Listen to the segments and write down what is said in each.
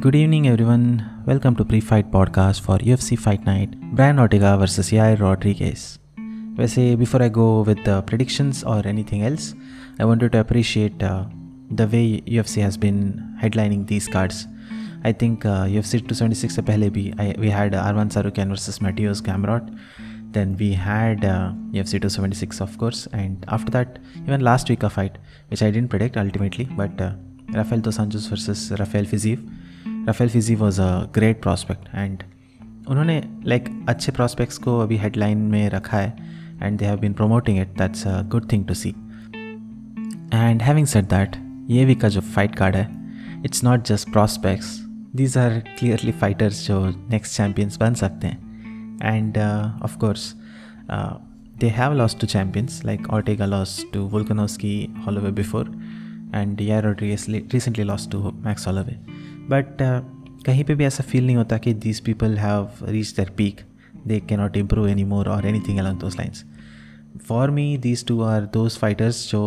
Good evening, everyone. Welcome to Pre-Fight Podcast for UFC Fight Night. Brian Ortega versus Yair Rodriguez. वैसे before I go with the predictions or anything else, I wanted to appreciate uh, the way UFC has been headlining these cards. I think uh, UFC 276 से पहले भी I, we had Arman Sarukian versus Matthias Gamrot. Then we had uh, UFC 276 of course, and after that even last week a fight which I didn't predict ultimately, but uh, Rafael Dos Anjos versus Rafael Fiziev. Rafael Fiziev was a great prospect and उन्होंने like like, अच्छे prospects को अभी headline में रखा है and they have been promoting it that's a good thing to see and having set that ये week का जो फाइट कार्ड है it's not just prospects these are clearly fighters जो नेक्स्ट चैम्पियंस बन सकते हैं. And of course they have loss to champions like Ortega loss to Volkanovski Holloway before and Yair recently loss to Max Holloway but uh, कहीं पे भी ऐसा feel नहीं होता कि these people have reach their peak they can not improve any more और anything along those lines for me these two are those fighters जो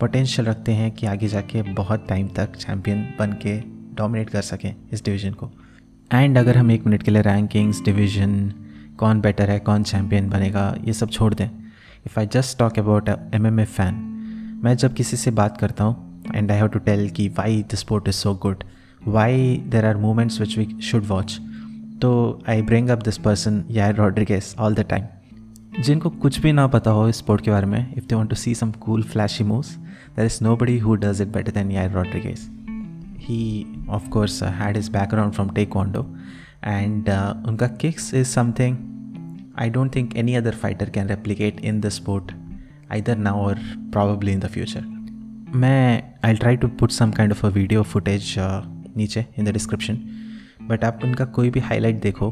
potential रखते हैं कि आगे जाके बहुत टाइम तक चैम्पियन बन के डोमिनेट कर सकें इस डिवीज़न को. एंड अगर हम एक मिनट के लिए रैंकिंग्स डिवीज़न कौन बेटर है कौन चैम्पियन बनेगा ये सब छोड़ दें. If I just talk about M M A fan मैं जब किसी से बात करता हूँ and I have to tell कि why the sport is so good why there are moments which we should watch. तो I bring up this person यार रॉड्रिगेस ऑल द टाइम जिनको कुछ भी ना पता हो स्पोर्ट के बारे में if they want to see some cool flashy moves there is nobody who does it better than Yair Rodriguez he of course had his background from taekwondo and उनका kicks is something I don't think any other fighter can replicate in the sport either now और probably in the future मैं I try to put some kind of a video footage नीचे in the description but आप उनका कोई भी highlight देखो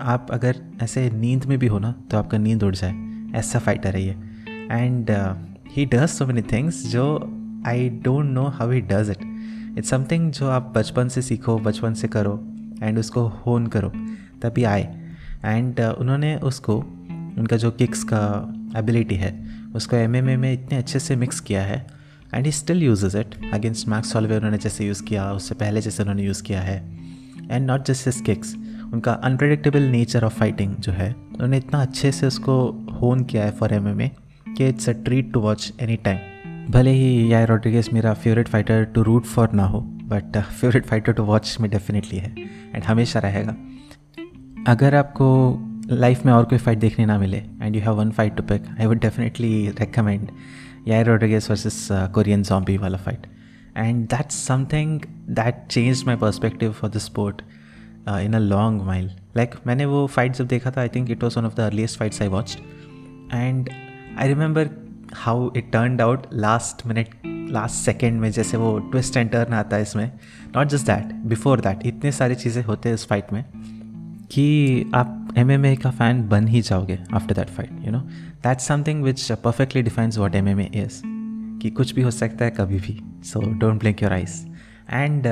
आप अगर ऐसे नींद में भी हो ना तो आपका नींद उड़ जाए। ऐसा फाइटर है ये। And he does so many things जो I don't know how he does it it's something जो आप बचपन से सीखो बचपन से करो एंड उसको होन करो तभी आए। एंड uh, उन्होंने उसको उनका जो किक्स का एबिलिटी है उसको एमएमए में इतने अच्छे से मिक्स किया है and he still uses it against Max as well उन्होंने जैसे यूज़ किया, उससे पहले जैसे उन्होंने यूज़ किया है। And not just his kicks उनका अनप्रडिक्टेबल नेचर ऑफ़ फाइटिंग जो है, उन्होंने इतना अच्छे से उसको होन किया है फॉर एम एम ए कि it's a treat to watch any time भले ही या रॉड्रिगेस मेरा favourite fighter to root for ना हो but favourite fighter to watch में डेफिनेटली है एंड हमेशा रहेगा। अगर आपको लाइफ में और कोई फाइट देखने ना मिले and you have one fight to pick I would definitely recommend Yair Rodriguez versus uh, Korean Zombie wala fight. And that's something that changed my perspective for the sport uh, in a long while. Like मैंने वो fight जब देखा था I think it was one of the earliest fights I watched. And I remember how it turned out last minute last second में जैसे वो twist and turn आता है इसमें not just that before that इतने सारी चीज़ें होते हैं इस फाइट में कि आप एम एम ए का फ़ैन बन ही जाओगे after that fight you know that's something which perfectly defines what M M A is कि कुछ भी हो सकता है कभी भी। So don't blink your eyes and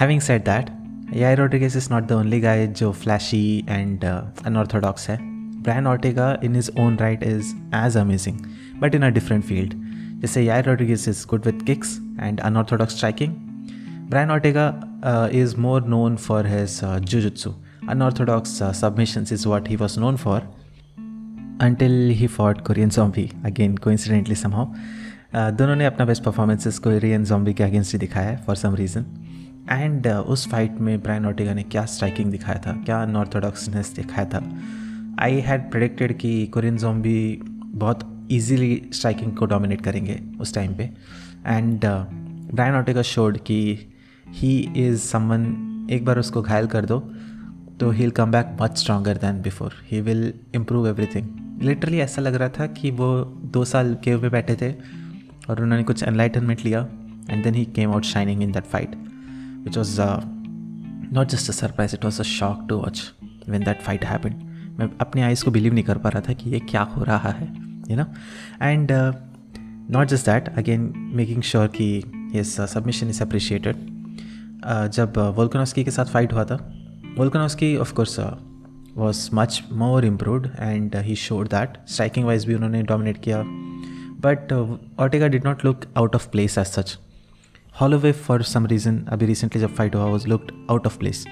having set that Yair Rodriguez is not the only guy जो flashy and unorthodox है. Brian Ortega in his own right is as amazing but in a different field जैसे Yair Rodriguez is good with kicks and unorthodox striking Brian Ortega is more known for his jujitsu unorthodox uh, submissions is what he was known for until he fought Korean Zombie again coincidentally somehow. Uh, दोनों ने अपना best performances Korean zombie के against ही दिखाया है for some reason and उस fight में Brian Ortega ने क्या स्ट्राइकिंग दिखाया था क्या अनऑर्थोडॉक्सनेस दिखाया था। आई हैड प्रडिक्टेड कि कोरियन जॉम्बी बहुत ईजीली स्ट्राइकिंग को डोमिनेट करेंगे उस टाइम पे। एंड ब्रायन ऑर्टेगा शोड कि ही इज़ समवन एक बार उसको घायल कर दो तो he will come back much stronger than before he will improve everything literally ऐसा लग रहा था कि वो दो साल केव में बैठे थे और उन्होंने कुछ एनलाइटनमेंट लिया and then he came out shining in that fight which was not just a surprise it was a shock to watch when that fight happen मैं अपने आइज़ को बिलीव नहीं कर पा रहा था कि ये क्या हो रहा है you know and not just that again making sure कि ये सबमिशन इज़ अप्रिशिएटेड जब वोल्कनोस्की uh, के साथ फाइट हुआ था Volkanovski of course was much more improved and he showed that striking wise भी उन्होंने डोमिनेट किया। But Ortega did not look out of place as such Holloway for some reason अभी recently जब fight हुआ was looked out of place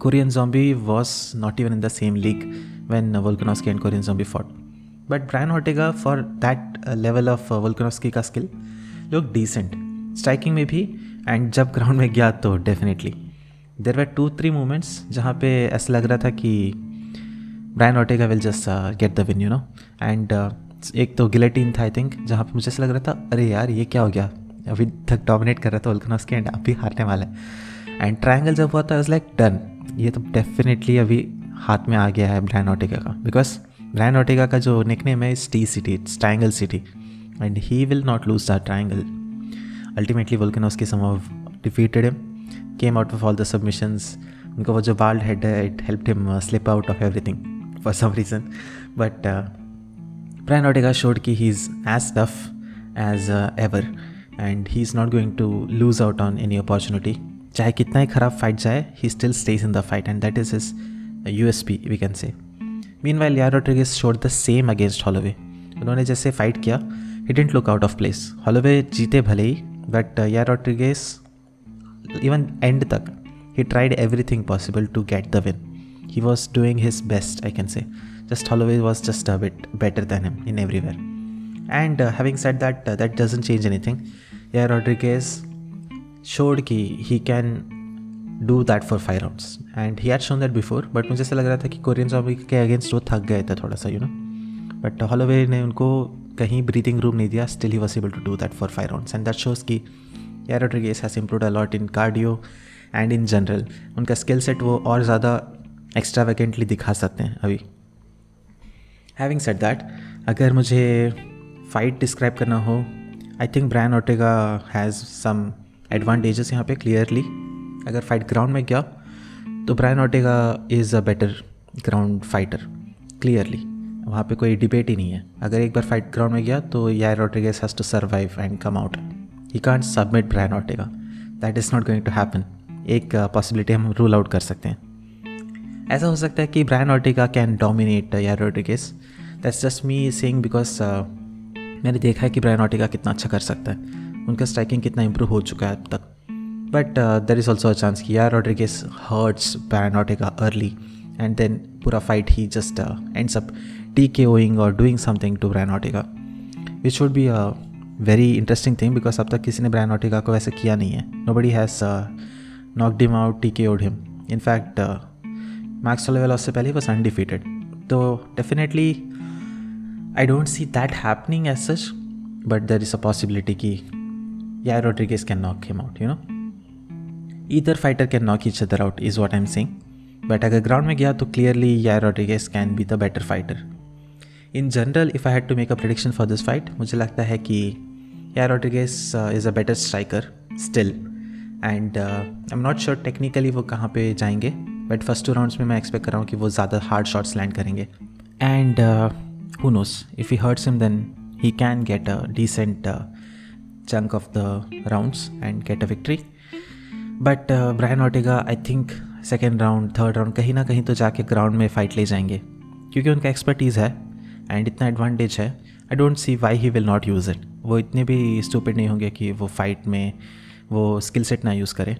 Korean zombie was not even in the same league when Volkanovski and Korean Zombie fought but Brian Ortega for that level of Volkanovski का skill look decent striking में भी and जब ground में गया तो definitely there were two three moments जहाँ पे ऐसा लग रहा था कि Brian Ortega will just get the win you know and एक तो गिलेटिन था आई थिंक जहाँ पे मुझे ऐसा लग रहा था, अरे यार, ये क्या हो गया? अभी तक डोमिनेट कर रहा था वोल्कनोस्की एंड अभी हारने वाला है. एंड ट्रायंगल जब हुआ था इज़ लाइक डन ये तो डेफिनेटली अभी हाथ में आ गया है ब्रायन ऑटेगा का। बिकॉज़ ब्रायन ऑटेगा का जो निक नेम है T city it's triangle city and he will not lose the triangle ultimately Volkanovski some defeated him came out of all the submissions उनका वो जो बाल्ड हेड है it help him slip out of everything for some reason but Ortega showed कि he is as tough as ever and he is not going to lose out on any opportunity चाहे कितना ही खराब fight जाए he still stays in the fight and that is is USP we can say. Meanwhile, Yair Rodriguez showed the same against Holloway. उन्होंने जैसे fight किया he didn't look out of place Holloway जीते भले ही but Yair Rodriguez even end तक he tried everything possible to get the win he was doing his best I can say just Holloway was just a bit better than him in everywhere. And uh, having said that, uh, that doesn't change anything. Yeah, Rodriguez showed कि he can do that for five rounds and he had shown that before but मुझे ऐसा लग रहा था कि Korean zombie के against वो थक गए थे थोड़ा सा यू नो बट हॉलोवे ने उनको कहीं ब्रीथिंग रूम नहीं दिया still he was able to do that for five rounds and that shows की Yair Rodriguez has improve a lot in cardio and in general उनका स्किल सेट वो और ज़्यादा एक्स्ट्रा वैकेंटली दिखा सकते हैं अभी। हैविंग सेट दैट अगर मुझे फाइट डिस्क्राइब करना हो I think Brian Ortega has some advantages यहाँ पे क्लियरली अगर फाइट ग्राउंड में गया तो Brian Ortega is a better ground fighter clearly वहाँ पे कोई डिबेट ही नहीं है। अगर एक बार फाइट ग्राउंड में गया तो Yair Rodriguez has to survive and come out he can't submit Brian Ortega that is not going to happen एक पॉसिबिलिटी uh, हम रूल आउट कर सकते हैं। ऐसा हो सकता है कि Brian Ortega can dominate Yair Rodriguez that's just me saying because मैंने देखा है कि ब्रायन ऑटेगा कितना अच्छा कर सकता है। उनका स्ट्राइकिंग कितना इंप्रूव हो चुका है अब तक। But there is also a chance कि Yair Rodriguez hurts Brian Ortega early and then पूरा fight he just uh, ends up TKOing or doing something to Brian Ortega which would be a very interesting thing because अब तक किसी ने bran ऑर्टिका को वैसे किया नहीं है। Nobody has knocked him out T K O'd him in fact Max level से पहले वॉज़ अनडिफिटेड तो definitely I don't see that happening as such but there is a possibility कि Yair Rodriguez can knock him out you know either fighter can knock each other out is what I am saying but अगर ground में गया तो clearly Yair Rodriguez can be the better fighter in general if I had to make a prediction for this fight मुझे लगता है कि Yair Rodriguez is a better striker still and I am not sure technically वो कहाँ पे जाएँगे but first two rounds में मैं एक्सपेक्ट कर रहा हूँ कि वो ज़्यादा हार्ड शॉट्स लैंड करेंगे. And who knows if he hurts him then he can get a decent chunk of the rounds and get a victory. But Brian Ortega I think second round third round कहीं ना कहीं तो जाके ground में fight ले जाएँगे, क्योंकि उनका एक्सपर्टीज़ है। एंड इतना एडवांटेज है. I don't see why he will not use it वो इतने भी स्टूपिड नहीं होंगे कि वो फाइट में वो स्किल सेट ना यूज़ करें.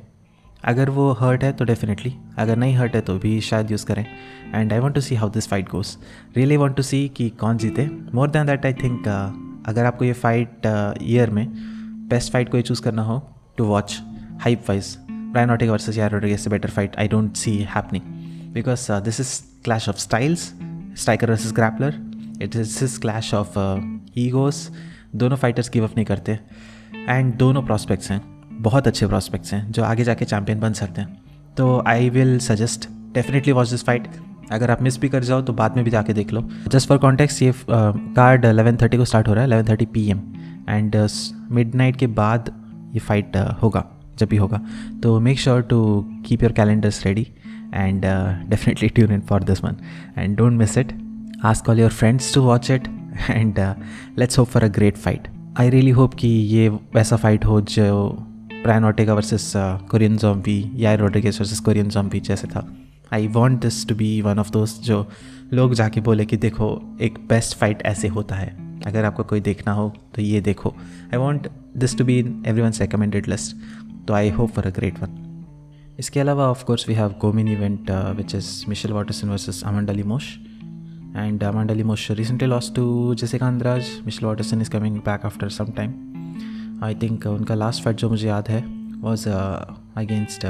अगर वो हर्ट है तो डेफिनेटली अगर नहीं हर्ट है तो भी शायद यूज़ करें. And I want to see how this fight goes really want to see कि कौन जीते. More than that I think अगर आपको ये फाइट ईयर uh, में बेस्ट फाइट कोई चूज़ करना हो to watch hype wise Ortega versus Rodriguez is a better fight. I don't see happening. Because uh, this is clash of styles, striker. It is this clash of egos. दोनों fighters give up नहीं करते। And दोनों prospects हैं। बहुत अच्छे prospects हैं जो आगे जाके चैम्पियन बन सकते हैं। तो I will suggest definitely watch this fight अगर आप मिस भी कर जाओ तो बाद में भी जाके देख लो। जस्ट फॉर कॉन्टेक्स ये कार्ड एलेवन थर्टी को स्टार्ट हो रहा है eleven thirty P M and midnight के बाद ये फाइट uh, होगा जब भी होगा। तो make sure to keep your calendars ready and definitely tune in for this one and don't miss it ask all your friends to watch it and let's hope for a great fight I really hope कि ये वैसा fight हो जो Brian Ortega versus Korean zombie या Rodriguez versus Korean zombie जैसे था। I want this to be one of दोस्त जो लोग जाके बोले कि देखो, एक बेस्ट फाइट ऐसे होता है। अगर आपको कोई देखना हो तो ये देखो। I want this to be in everyone recommended list तो I hope for a great one इसके अलावा of course we have co main event which is Michelle Waterson versus Amanda Lemos and Amanda Lemos recently lost to Jessica Andrade. Michelle Watterson is coming back after some time. I think uh, उनका last fight जो मुझे याद है was against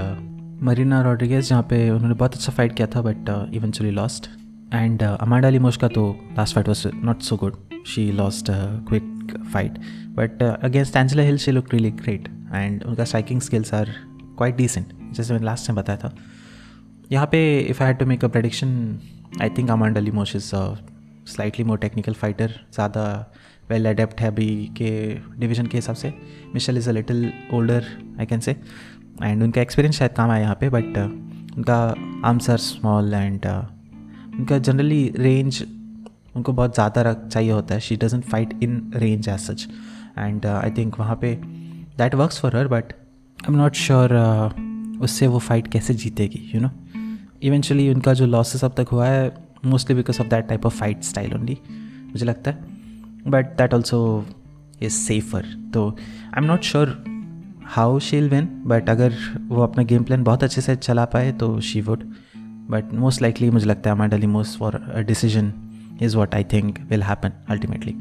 Marina Rodriguez जहाँ पे उन्होंने बहुत अच्छा फाइट किया था but eventually lost and Amanda Lemos का तो last fight was not so good she lost quick fight but against Angela Hill she look really great and उनका striking skills are quite decent जैसे मैंने last time बताया था। यहाँ पे if I had to make a prediction I think Amanda Lemos is slightly more technical fighter ज़्यादा well adept है अभी के डिवीज़न के हिसाब से। Michelle is a little older I can say and उनका एक्सपीरियंस शायद काम आया यहाँ पे बट uh, उनका आर्म्स आर स्मॉल एंड उनका जनरली रेंज उनको बहुत ज़्यादा रख चाहिए होता है। She doesn't fight in range as such and I think वहाँ पे that works for her but I am not sure उससे वो फाइट कैसे जीतेगी यू नो इवेंचुअली उनका जो लॉसेस अब तक हुआ है mostly because of that type of fight style only मुझे लगता है। But that also is safer तो I am not sure how she'll win but अगर वो अपना गेम प्लान बहुत अच्छे से चला पाए तो she would but most likely मुझे लगता है हमारे most for decision is what I think will happen ultimately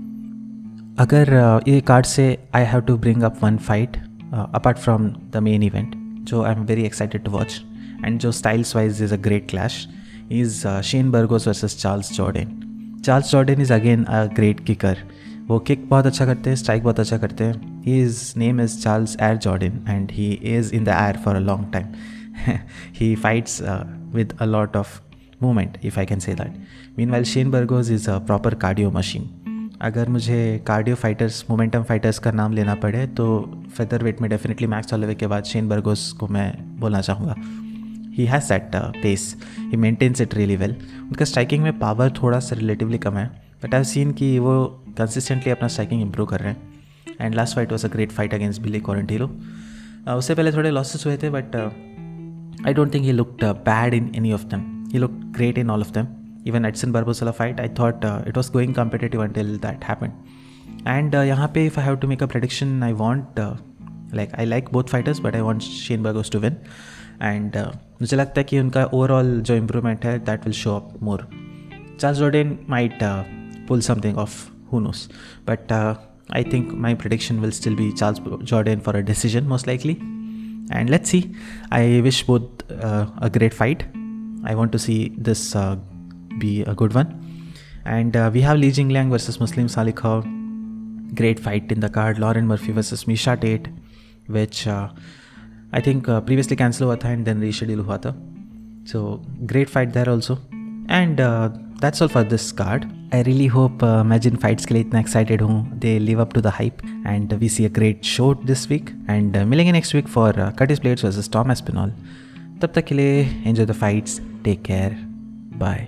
अगर uh, ये कार्ड से I have to bring up one fight apart from the main event जो I am very excited to watch and जो styles wise is a great clash is Shane Burgos versus Charles Jordan Charles Jordan is again a great kicker वो kick बहुत अच्छा करते हैं strike बहुत अच्छा करते हैं. He is name is Charles Air Jordan and he is in the air for a long time he fights with a lot of movement if I can say that meanwhile Shane Burgos is a proper cardio machine अगर मुझे cardio fighters momentum fighters का नाम लेना पड़े तो feather wait में definitely Max Holloway के बाद शेन बर्गोस को मैं बोलना चाहूँगा। He has that pace he maintains it really well उनका स्ट्राइकिंग में पावर थोड़ा सा रिलेटिवली कम है बट आई सीन कि वो कंसिस्टेंटली अपना स्ट्राइकिंग इंप्रूव कर रहे हैं। And last fight was a great fight against Billy Quarantillo उससे पहले थोड़े लॉसेस हुए थे but I don't think he looked bad in any of them he look great in all of them Barbosa fight, I thought uh, it was going competitive until that happened. And uh, यहाँ पे I have to make a prediction, I want uh, like I like both fighters, but I want Shane Burgos to win. And uh, मुझे लगता है कि उनका overall जो improvement है that will show up more Charles Jordan might pull something off who knows but I think my prediction will still be Charles Jordan for a decision most likely and let's see i wish both uh, a great fight i want to see this uh, be a good one and uh, we have Li Jingliang versus Muslim Salikhov great fight in the card Lauren Murphy versus Misha Tate which uh, I think previously cancel हुआ था and then reschedule हुआ था. So great fight there also and that's all for this card I really hope मैं जिन fights के लिए इतना excited हूँ. They live up to the hype and we see a great show this weekend मिलेंगे next week for Curtis Blaydes versus Tom Aspinall तब तक के लिए enjoy the fights take care bye